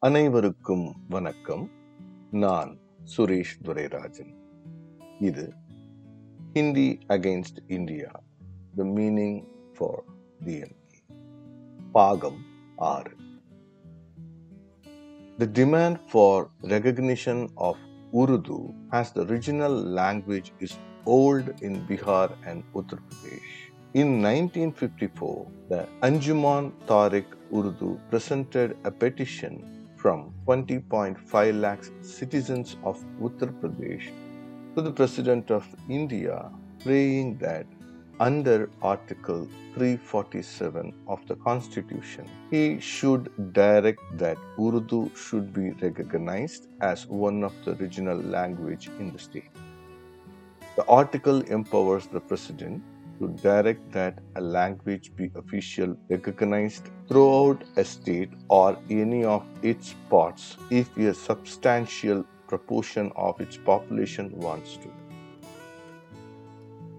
அனைவருக்கும் வணக்கம். நான் சுரேஷ் துரைராஜன். இது Hindi against India the meaning for DMK பாகம் ஆறு. The demand for recognition of Urdu has the regional language is old in Bihar and Uttar Pradesh In 1954, the Anjuman Tariq Urdu presented a petition from 20.5 lakhs citizens of Uttar Pradesh to the President of India, praying that under Article 347 of the Constitution, he should direct that Urdu should be recognized as one of the regional language in the state. The article empowers the President to direct that a language be official recognized throughout a state or any of its parts if a substantial proportion of its population wants to.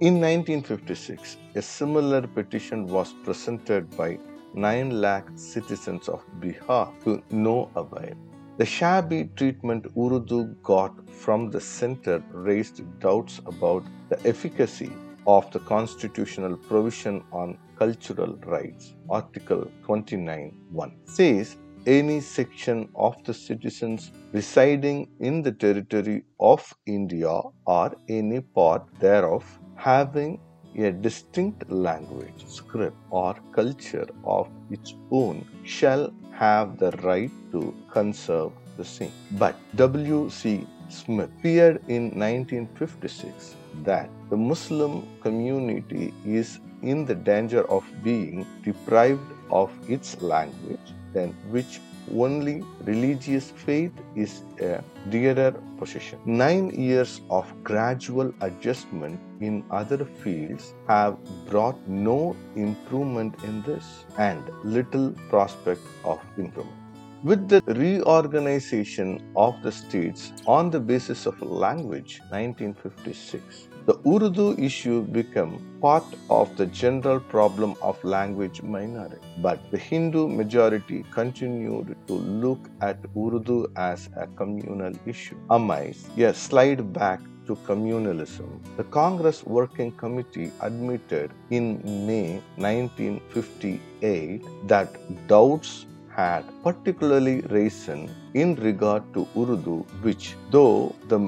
In 1956, a similar petition was presented by 9 lakh citizens of Bihar to no avail. The shabby treatment Urdu got from the center raised doubts about the efficacy of the constitutional provision on cultural rights. Article 29.1 says any section of the citizens residing in the territory of India or any part thereof having a distinct language, script, or culture of its own shall have the right to conserve the same. But W.C. Smith feared in 1956 that the Muslim community is in the danger of being deprived of its language, than which only religious faith is a dearer possession. Nine years of gradual adjustment in other fields have brought no improvement in this and little prospect of improvement. With the reorganization of the states on the basis of language 1956 the Urdu issue became part of the general problem of language minority. But the Hindu majority continued to look at Urdu as a communal issue. Amais, a slide back to communalism, the Congress Working Committee admitted in May 1958 that doubts had particularly risen in regard to Urdu, which, though the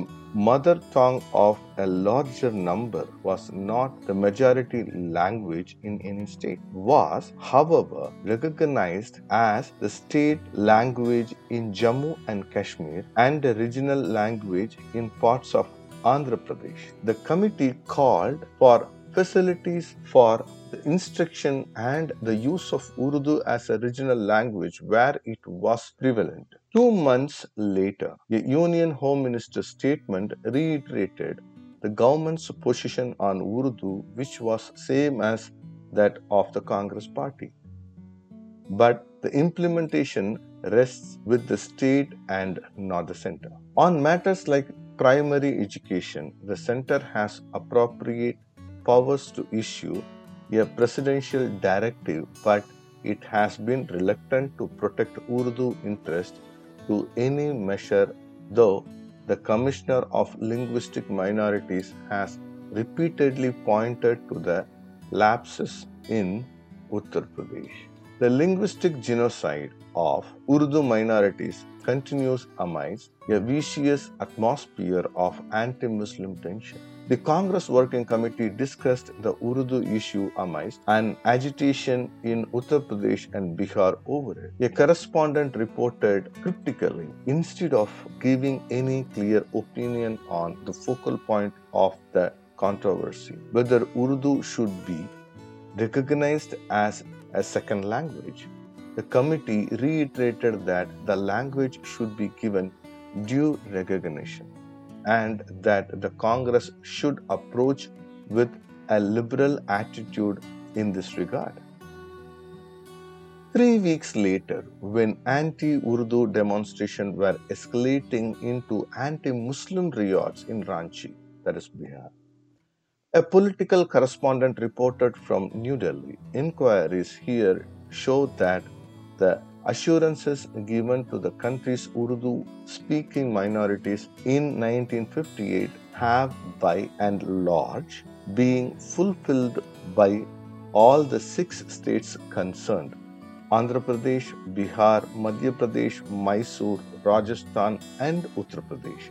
mother tongue of a larger number was not the majority language in any state, was, however, recognized as the state language in Jammu and Kashmir and a regional language in parts of Andhra Pradesh. The committee called for facilities for the instruction and the use of Urdu as a regional language where it was prevalent. Two months later, a Union Home Minister's statement reiterated the government's position on Urdu, which was same as that of the Congress party. But the implementation rests with the state and not the center. On matters like primary education, the center has appropriate powers to issue a presidential directive, but it has been reluctant to protect Urdu interest to any measure, though the Commissioner of Linguistic Minorities has repeatedly pointed to the lapses in Uttar Pradesh. The linguistic genocide of Urdu minorities continues amidst a vicious atmosphere of anti Muslim tension. The Congress Working Committee discussed the Urdu issue amidst an agitation in Uttar Pradesh and Bihar over it. A correspondent reported cryptically instead of giving any clear opinion on the focal point of the controversy whether Urdu should be recognized as a second language. The committee reiterated that the language should be given due recognition and that the Congress should approach with a liberal attitude in this regard. Three weeks later, when anti Urdu demonstrations were escalating into anti Muslim riots in Ranchi, that is Bihar, a political correspondent reported from New Delhi. Inquiries here show that the assurances given to the country's Urdu speaking minorities in 1958 have by and large been fulfilled by all the six states concerned Andhra Pradesh, Bihar, Madhya Pradesh, Mysore, Rajasthan, and Uttar Pradesh.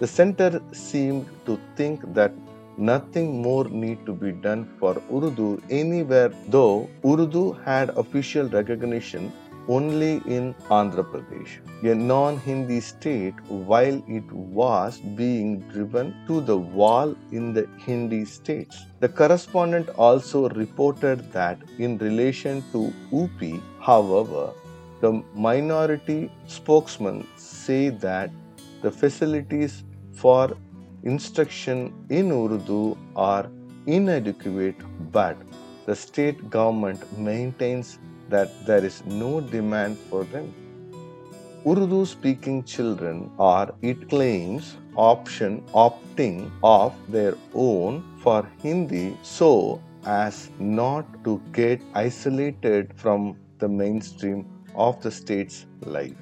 The center seemed to think that nothing more need to be done for Urdu anywhere, though Urdu had official recognition only in Andhra Pradesh, a non Hindi state, while it was being driven to the wall in the Hindi states. The correspondent also reported that in relation to UP, however, the minority spokesman say that the facilities for instruction in Urdu are inadequate, but the state government maintains that there is no demand for them. Urdu speaking children are, it claims, option opting off their own for Hindi so as not to get isolated from the mainstream of the state's life.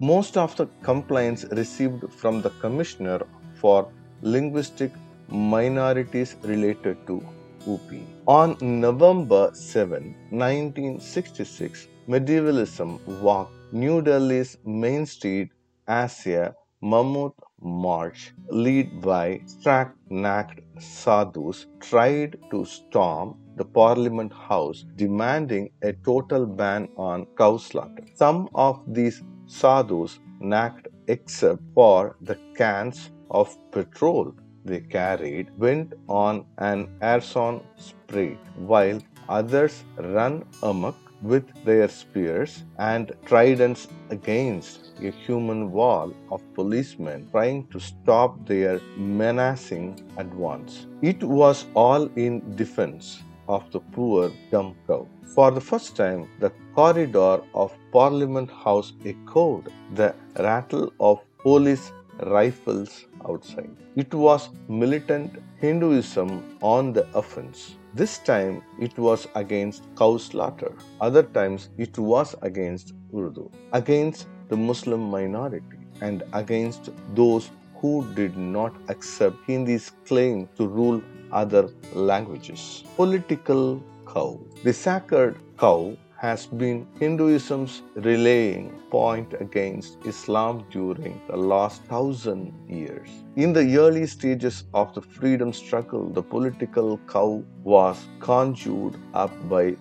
Most of the complaints received from the Commissioner for Linguistic Minorities related to UP. On November 7, 1966, medievalism walked New Delhi's main street as a mammoth march led by strack-necked sadhus tried to storm the Parliament House demanding a total ban on cow slaughter. Some of these sadhus nacked except for the cans of petrol they carried went on an arson spree, while others ran amok with their spears and tridents against a human wall of policemen trying to stop their menacing advance. It was all in defense of the poor dumb cow. For the first time, the corridor of Parliament House echoed the rattle of police rifles outside. It was militant Hinduism on the offense. This time it was against cow slaughter. Other times it was against Urdu, against the Muslim minority, and against those who did not accept Hindi's claim to rule other languages. Political cow. The sacred cow has been Hinduism's rallying point against Islam during the last thousand years. In the early stages of the freedom struggle, the political cow was conjured up by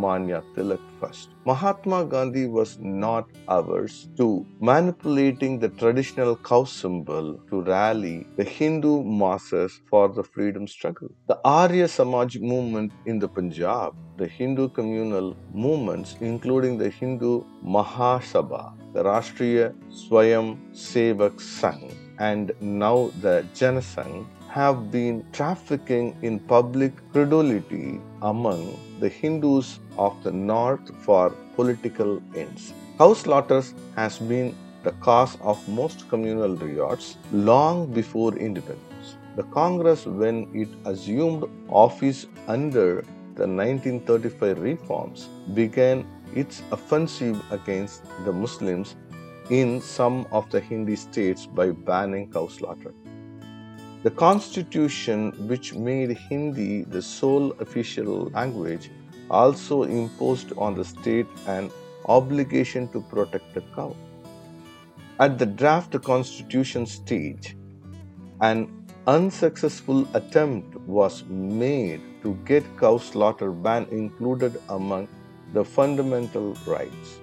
Tilak first. Mahatma Gandhi was not averse to manipulating the traditional cow symbol to rally the Hindu masses for the freedom struggle. The Arya Samaj movement in the Punjab, the Hindu communal movements, including the Hindu Mahasabha, the Rashtriya Swayam Sevak Sangh, and now the Janasangh have been trafficking in public credulity among the Hindus of the north for political ends. Cow slaughters has been the cause of most communal riots long before independence. The Congress, when it assumed office under the 1935 reforms, began its offensive against the Muslims in some of the Hindi states by banning cow slaughter. The constitution, which made Hindi the sole official language, also imposed on the state an obligation to protect the cow. At the draft constitution stage, an unsuccessful attempt was made to get cow slaughter ban included among the fundamental rights.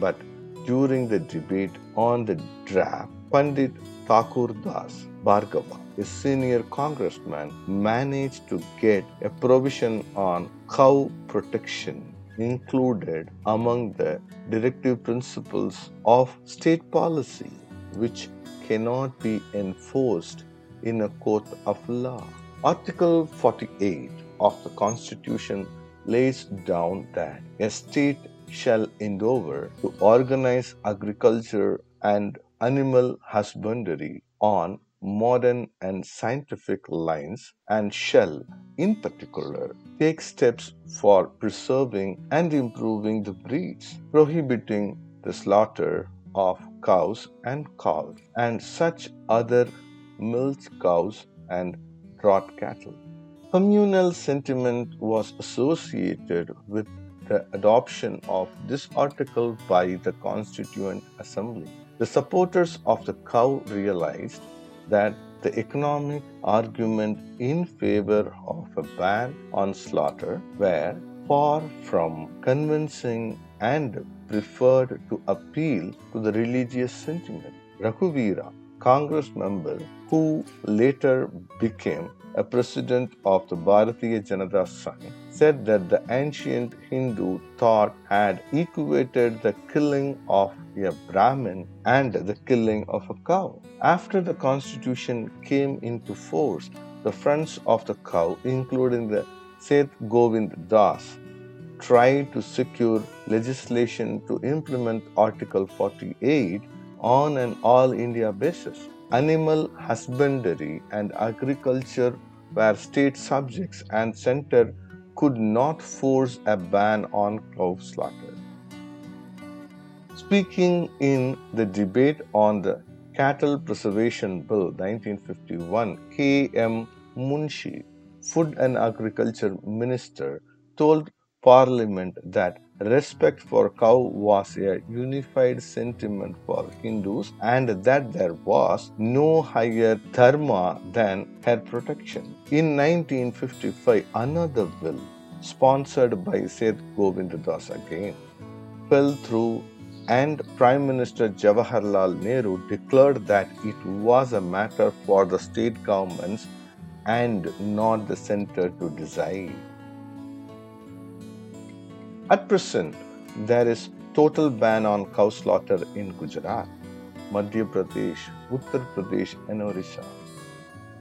But during the debate on the draft, Pandit Thakur Das Bhargava, a senior congressman, managed to get a provision on cow protection included among the directive principles of state policy, which cannot be enforced in a court of law. Article 48 of the Constitution lays down that a state shall endeavor to organize agriculture and animal husbandry on modern and scientific lines, and shall, in particular, take steps for preserving and improving the breeds, prohibiting the slaughter of cows and calves, and such other milch cows and draught cattle. Communal sentiment was associated with the adoption of this article by the Constituent Assembly. The supporters of the cow realized that the economic argument in favor of a ban on slaughter were far from convincing and preferred to appeal to the religious sentiment. Raghuvira, Congress member who later became a president of the Bharatiya Janata Sangh, said that the ancient Hindu thought had equated the killing of a Brahmin and the killing of a cow. After the constitution came into force, the friends of the cow, including the Seth Govind Das, tried to secure legislation to implement Article 48 on an all India basis animal husbandry and agriculture were state subjects and center could not force a ban on cow slaughter. Speaking in the debate on the Cattle Preservation Bill 1951, K.M. Munshi, Food and Agriculture Minister, told Parliament that respect for cow was a unified sentiment for Hindus and that there was no higher dharma than her protection. In 1955, another bill, sponsored by Seth Govindadas again, fell through and Prime Minister Jawaharlal Nehru declared that it was a matter for the state governments and not the center to decide. At present, there is total ban on cow slaughter in Gujarat, Madhya Pradesh, Uttar Pradesh, and Orissa.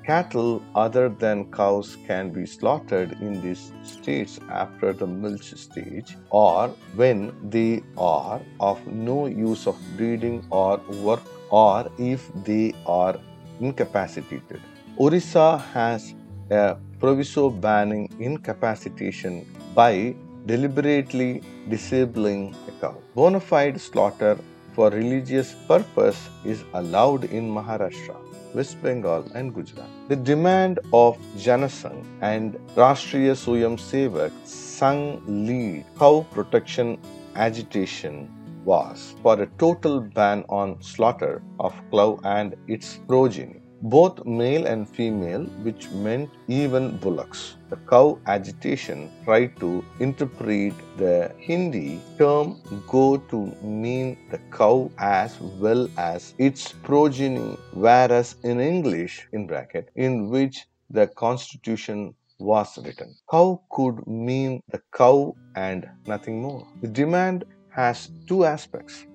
Cattle other than cows can be slaughtered in these states after the milch stage or when they are of no use of breeding or work or if they are incapacitated. Orissa has a proviso banning incapacitation by deliberately disabling a cow. Bona fide slaughter for religious purpose is allowed in Maharashtra, West Bengal, and Gujarat. The demand of Janasangh and Rashtriya Swayam Sevak Sangh lead cow protection agitation was for a total ban on slaughter of cow and its progeny both male and female, which meant even bullocks. The cow agitation tried to interpret the Hindi term go to mean the cow as well as its progeny, whereas in English, in bracket, in which the constitution was written. Cow could mean the cow and nothing more. The demand has two aspects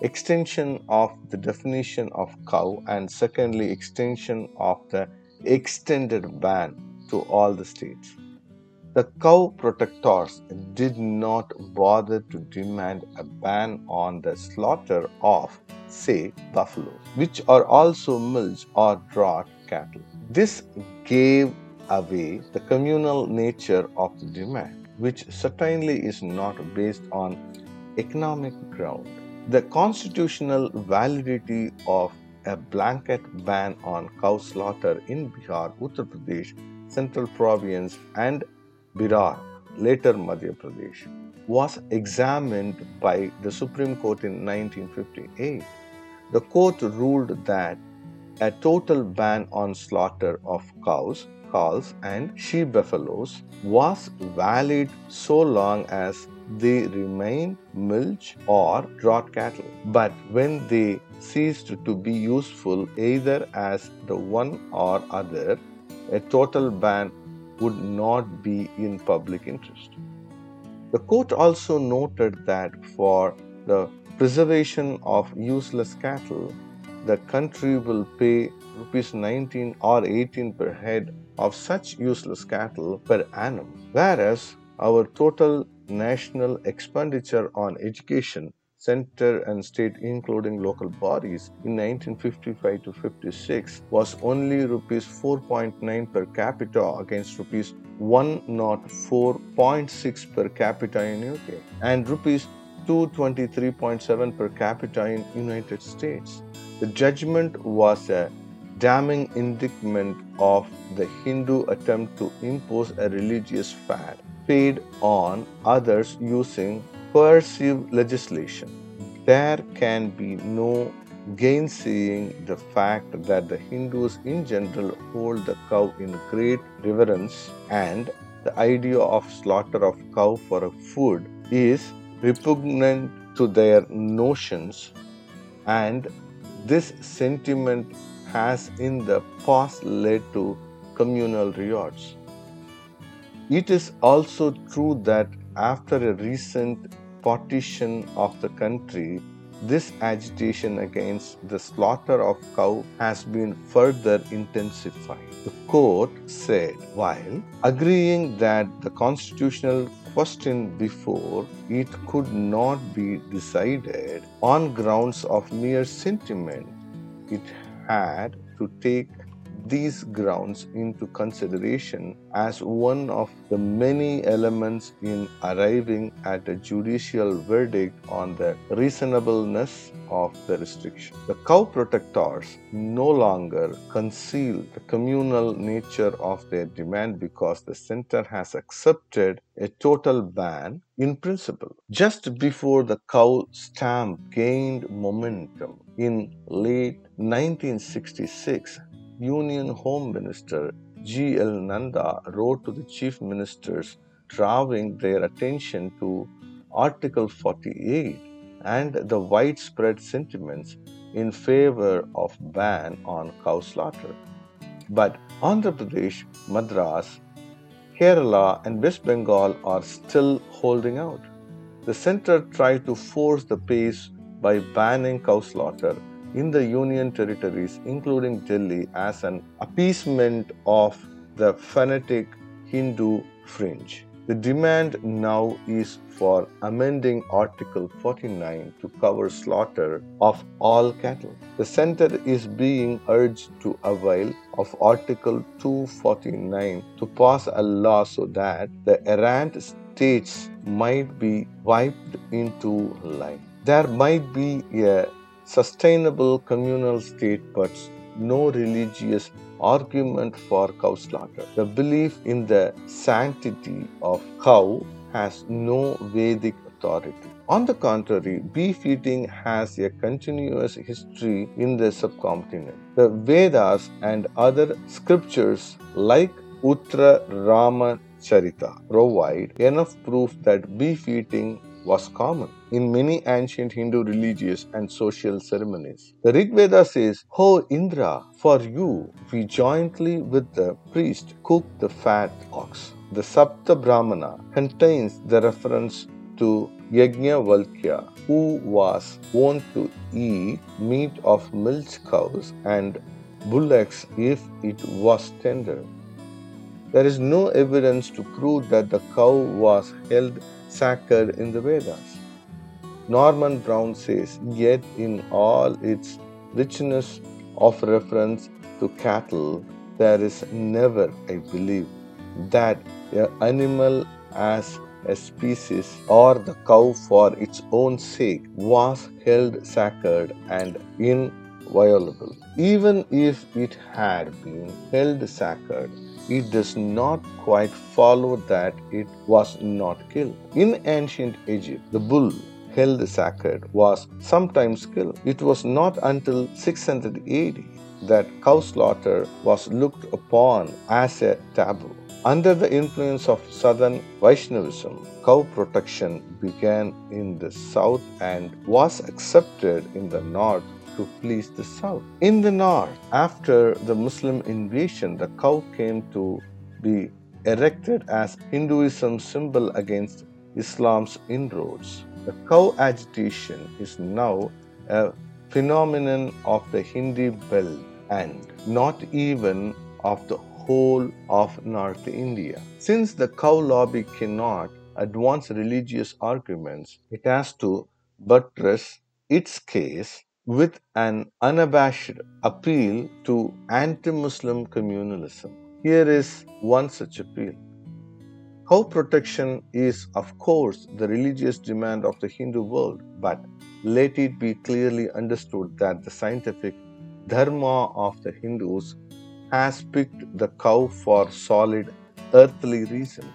extension of the definition of cow and secondly extension of the extended ban to all the states. The cow protectors did not bother to demand a ban on the slaughter of say buffaloes which are also milch or draught cattle. This gave away the communal nature of the demand which certainly is not based on economic ground the constitutional validity of a blanket ban on cow slaughter in Bihar, Uttar Pradesh, Central Province, and Berar, later Madhya Pradesh, was examined by the Supreme Court in 1958. The court ruled that a total ban on slaughter of cows, calves, and she buffaloes was valid so long as they remain milch or draught cattle. But when they ceased to be useful either as the one or other, a total ban would not be in public interest. The court also noted that for the preservation of useless cattle, the country will pay rupees 19 or 18 per head of such useless cattle per annum, whereas our total national expenditure on education center and state including local bodies in 1955 to 56 was only rupees 4.9 per capita against rupees 104.6 per capita in UK and rupees 223.7 per capita in United States. The judgment was a damning indictment of the Hindu attempt to impose a religious fad paid on others using coercive legislation. There can be no gainsaying the fact that the Hindus in general hold the cow in great reverence and the idea of slaughter of cow for food is repugnant to their notions and this sentiment has in the past led to communal riots. It is also true that after a recent partition of the country, this agitation against the slaughter of cow has been further intensified. The court said, while agreeing that the constitutional question before it could not be decided on grounds of mere sentiment, it had to take these grounds into consideration as one of the many elements in arriving at a judicial verdict on the reasonableness of the restriction. The cow protectors no longer conceal the communal nature of their demand because the center has accepted a total ban in principle. Just before the cow stamp gained momentum in late 1966, Union Home Minister G. L. Nanda wrote to the chief ministers drawing their attention to Article 48 and the widespread sentiments in favor of ban on cow slaughter. But Andhra Pradesh, Madras, Kerala, and West Bengal are still holding out. The center tried to force the pace by banning cow slaughter in the Union territories, including Delhi, as an appeasement of the fanatic Hindu fringe. The demand now is for amending Article 49 to cover slaughter of all cattle. The center is being urged to avail of Article 249 to pass a law so that the errant states might be wiped into line. There might be a sustainable communal state but no religious argument for cow slaughter. The belief in the sanctity of cow has no Vedic authority. On the contrary, beef eating has a continuous history in the subcontinent. The Vedas and other scriptures like Uttara Rama Charita provide enough proof that beef eating was common in many ancient Hindu religious and social ceremonies. The Rig Veda says, Ho Indra, for you we jointly with the priest cook the fat ox. The Sapta Brahmana contains the reference to Yajnavalkya, who was wont to eat meat of milch cows and bullocks if it was tender. There is no evidence to prove that the cow was held sacred in the Vedas. Norman Brown says, Yet in all its richness of reference to cattle, there is never, I believe, that an animal as a species or the cow for its own sake was held sacred and inviolable. Even if it had been held sacred, it does not quite follow that it was not killed. In ancient Egypt, the bull held sacred was sometimes killed. It was not until 680 that cow slaughter was looked upon as a taboo. Under the influence of southern Vaishnavism, cow protection began in the south and was accepted in the north to please the south. In the north, after the Muslim invasion, the cow came to be erected as Hinduism's symbol against Islam's inroads. The cow agitation is now a phenomenon of the Hindi belt and not even of the whole of North India. Since the cow lobby cannot advance religious arguments, it has to buttress its case with an unabashed appeal to anti Muslim communalism. Here is one such appeal. Cow protection is, of course, the religious demand of the Hindu world, but let it be clearly understood that the scientific dharma of the Hindus has picked the cow for solid earthly reason.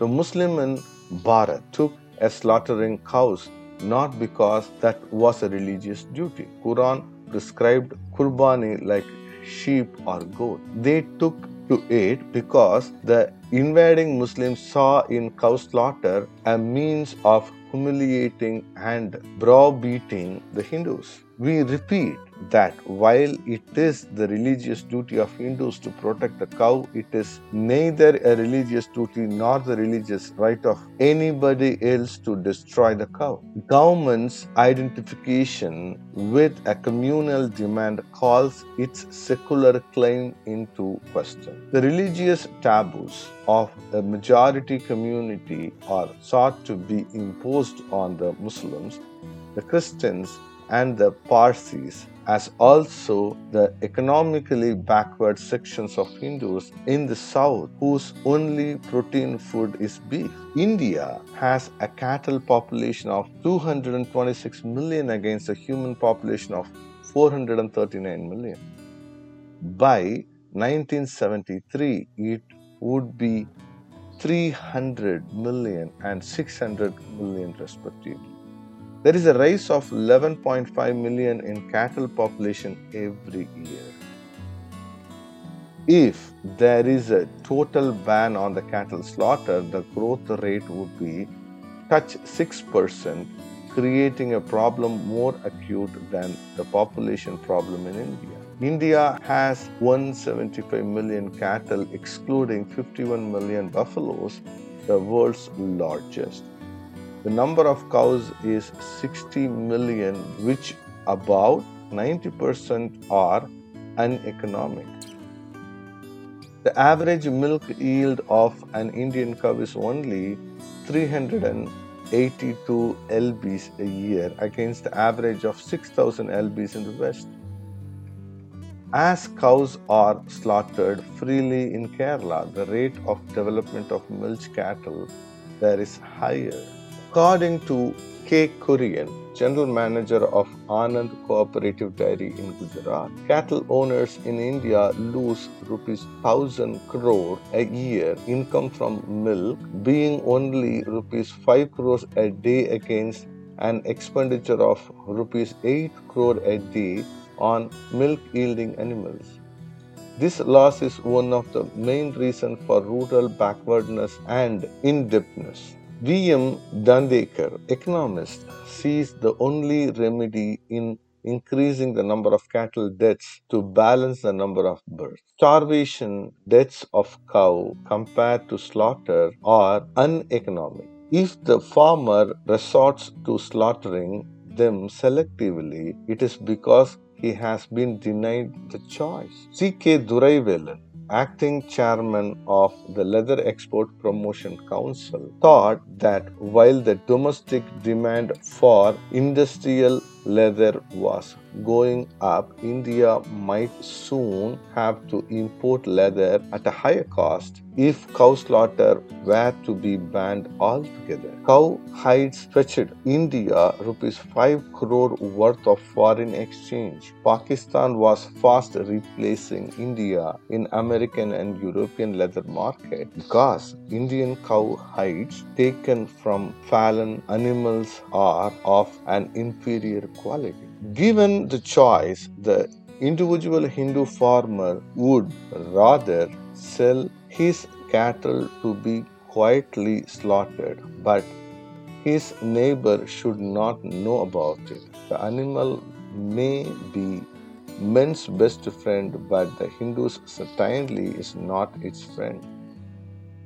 The Muslim in Bharat took a slaughtering cows not because that was a religious duty. Quran prescribed kurbani like sheep or goat. They took to it because the invading Muslims saw in cow slaughter a means of humiliating and browbeating the Hindus. We repeat that while it is the religious duty of Hindus to protect the cow, it is neither a religious duty nor the religious right of anybody else to destroy the cow. Government's identification with a communal demand calls its secular claim into question. The religious taboos of a majority community are sought to be imposed on the Muslims, the Christians, and the Parsis as also the economically backward sections of Hindus in the south whose only protein food is beef. India has a cattle population of 226 million against a human population of 439 million. By 1973, it would be 300 million and 600 million respectively. There is a rise of 11.5 million in cattle population every year. If there is a total ban on the cattle slaughter, the growth rate would be touch 6%, creating a problem more acute than the population problem in India. India has 175 million cattle, excluding 51 million buffaloes, the world's largest. The number of cows is 60 million, which about 90% are uneconomic. The average milk yield of an Indian cow is only 382 lbs a year against the average of 6000 lbs in the West. As cows are slaughtered freely in Kerala, the rate of development of milch cattle there is higher. According to K. Kurian, General Manager of Anand Cooperative Dairy in Gujarat, cattle owners in India lose rupees 1000 crore a year income from milk, being only rupees 5 crores a day against an expenditure of rupees 8 crore a day on milk yielding animals. This loss is one of the main reasons for rural backwardness and indebtedness. V.M. Dandekar, economist, sees the only remedy in increasing the number of cattle deaths to balance the number of births. Starvation deaths of cow compared to slaughter are uneconomic. If the farmer resorts to slaughtering them selectively, it is because he has been denied the choice. C.K. Duraivelan acting chairman of the Leather Export Promotion Council, thought that while the domestic demand for industrial leather was going up, India might soon have to import leather at a higher cost if cow slaughter were to be banned altogether. Cow hides fetched India rupees 5 crore worth of foreign exchange. Pakistan was fast replacing India in American and European leather market because Indian cow hides taken from fallen animals are of an inferior quality. Given the choice, the individual Hindu farmer would rather sell his cattle to be quietly slaughtered, but his neighbor should not know about it. The animal may be man's best friend, but the Hindu's certainly is not its friend.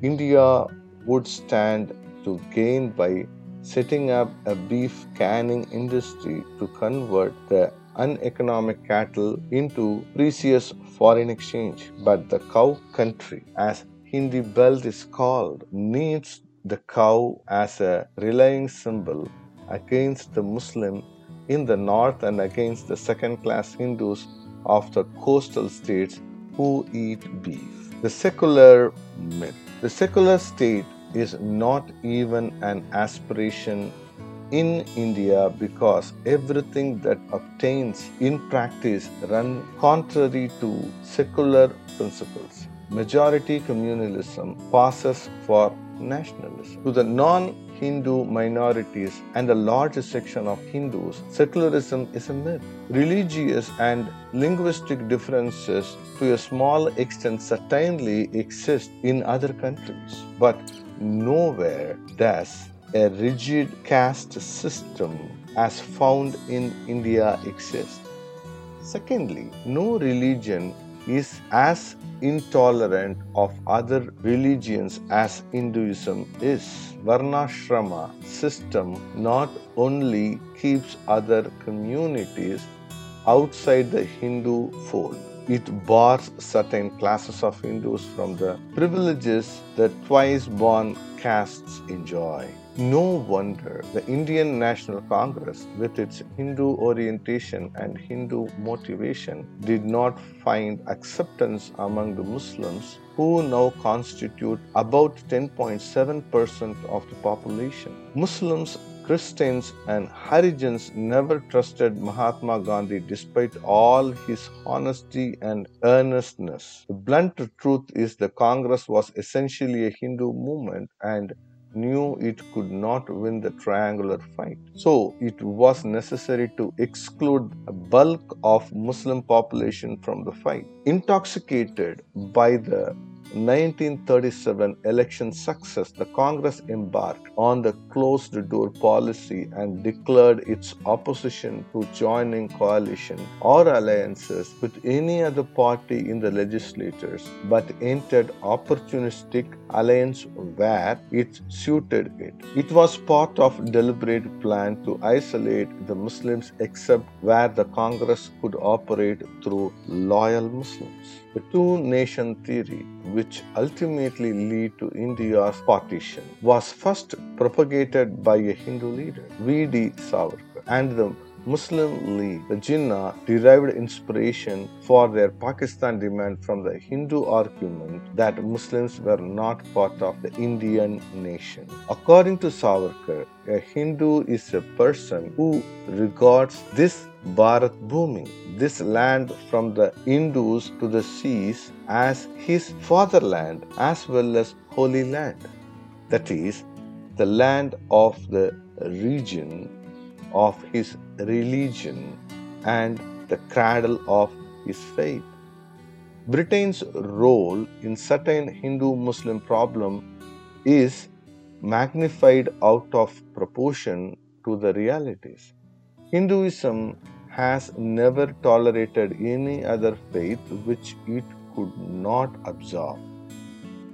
India would stand to gain by setting up a beef canning industry to convert the uneconomic cattle into precious foreign exchange. But the cow country, as Hindi belt is called, needs the cow as a rallying symbol against the Muslim in the north and against the second class Hindus of the coastal states who eat beef. The secular myth. The secular state is not even an aspiration in India because everything that obtains in practice run contrary to secular principles. Majority communalism passes for nationalism. To the non Hindu minorities and a large section of Hindus, secularism is a myth. Religious and linguistic differences to a small extent certainly exist in other countries, but nowhere does a rigid caste system as found in India exist. Secondly, no religion is as intolerant of other religions as Hinduism is. Varnashrama system not only keeps other communities outside the Hindu fold, it bars certain classes of Hindus from the privileges that twice born castes enjoy. No wonder the Indian National Congress, with its Hindu orientation and Hindu motivation, did not find acceptance among the Muslims, who now constitute about 10.7% of the population. Muslims Christians and Harijans never trusted Mahatma Gandhi despite all his honesty and earnestness. The blunt truth is the Congress was essentially a Hindu movement and knew it could not win the triangular fight. So it was necessary to exclude a bulk of Muslim population from the fight. Intoxicated by the 1937 election success, the Congress embarked on the closed door policy and declared its opposition to joining coalition or alliances with any other party in the legislatures, but entered opportunistic alliance where it suited it. It was part of deliberate plan to isolate the Muslims except where the Congress could operate through loyal Muslims. The two nation theory, which ultimately led to India's partition, was first propagated by a Hindu leader, V.D. Savarkar, and the Muslim League, the Jinnah, derived inspiration for their Pakistan demand from the Hindu argument that Muslims were not part of the Indian nation. According to Savarkar, a Hindu is a person who regards this Bharat Bhumi, this land from the Indus to the seas, as his fatherland as well as holy land. That is, the land of the region of his religion and the cradle of his faith. Britain's role in certain Hindu Muslim problem is magnified out of proportion to the realities. Hinduism has never tolerated any other faith which it could not absorb.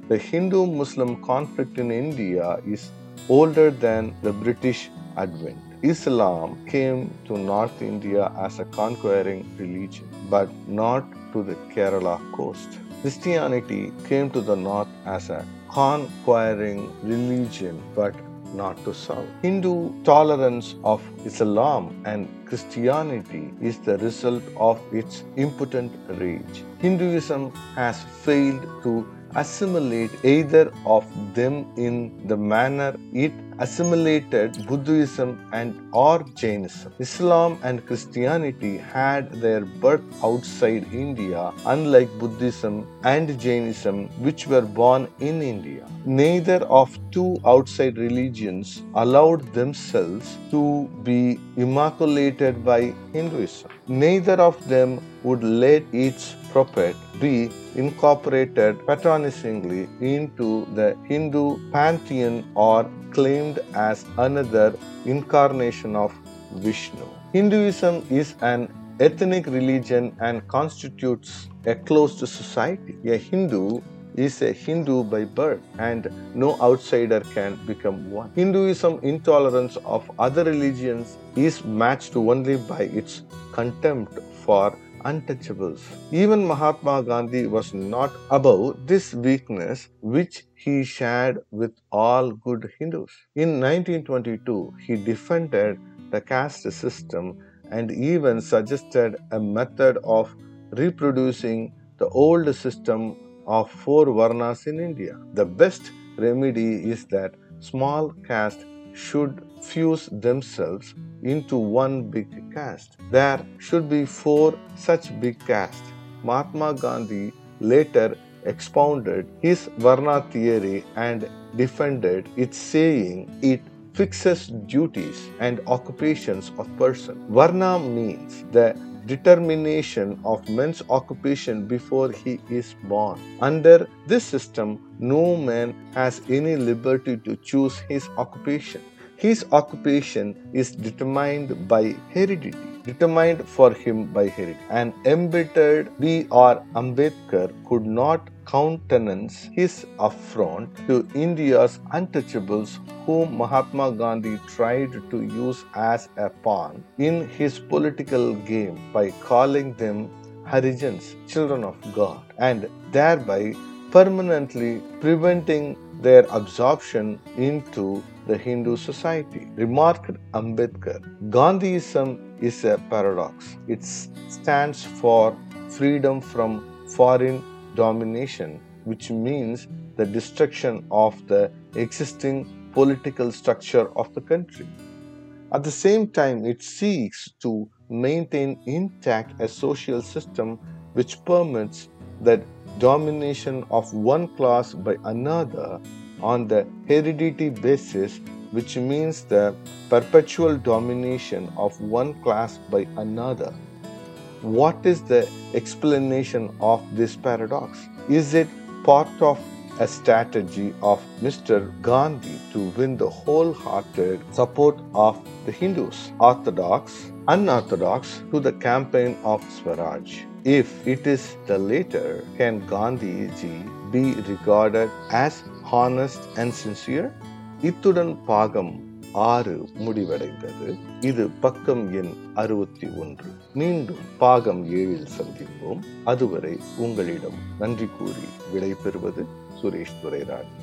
The Hindu Muslim conflict in India is older than the British advent. Islam came to North India as a conquering religion, but not to the Kerala coast. Christianity came to the north as a conquering religion, but not to south. Hindu tolerance of Islam and Christianity is the result of its impotent rage. Hinduism has failed to assimilate either of them in the manner it assimilated Buddhism and or Jainism. Islam and Christianity had their birth outside India, unlike Buddhism and Jainism, which were born in India. Neither of two outside religions allowed themselves to be immaculated by Hinduism. Neither of them would let its prophet be incorporated patronisingly into the Hindu pantheon or claimed as another incarnation of Vishnu. Hinduism is an ethnic religion and constitutes a closed society. A Hindu is a Hindu by birth and no outsider can become one. Hinduism intolerance of other religions is matched only by its contempt for untouchables. Even Mahatma Gandhi was not above this weakness which he shared with all good Hindus. In 1922, he defended the caste system and even suggested a method of reproducing the old system of four varnas in India. The best remedy is that small caste should fuse themselves into one big caste. There should be four such big castes. Mahatma Gandhi later expounded his Varna theory and defended it, saying it fixes duties and occupations of person. Varna means the determination of man's occupation before he is born. Under this system, no man has any liberty to choose his occupation. His occupation is determined by heredity, determined for him by heredity. An embittered B.R. Ambedkar could not countenance his affront to India's untouchables whom Mahatma Gandhi tried to use as a pawn in his political game by calling them Harijans, children of God, and thereby permanently preventing their absorption into the Hindu society. Remarked Ambedkar, Gandhiism is a paradox. It stands for freedom from foreign domination, which means the destruction of the existing political structure of the country. At the same time, it seeks to maintain intact a social system which permits the domination of one class by another on the heredity basis, which means the perpetual domination of one class by another. What is the explanation of this paradox? Is it part of a strategy of Mr. Gandhi to win the wholehearted support of the Hindus, Orthodox, unorthodox, to the campaign of Swaraj? If it is the latter, can Gandhi ji be regarded as honest and sincere? இத்துடன் பாகம் ஆறு முடிவடைந்தது. இது பக்கம் எண் அறுபத்தி ஒன்று. மீண்டும் பாகம் ஏழில் சந்திப்போம். அதுவரை உங்களிடம் நன்றி கூறி விடைபெறுவது சுரேஷ் துரைராஜ்